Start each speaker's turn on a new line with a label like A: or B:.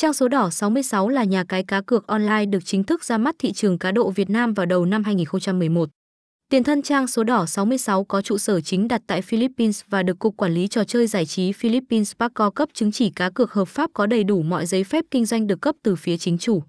A: Trang số đỏ 66 là nhà cái cá cược online được chính thức ra mắt thị trường cá độ Việt Nam vào đầu năm 2011. Tiền thân trang số đỏ 66 có trụ sở chính đặt tại Philippines và được Cục Quản lý Trò chơi Giải trí Philippines PACO cấp chứng chỉ cá cược hợp pháp có đầy đủ mọi giấy phép kinh doanh được cấp từ phía chính chủ.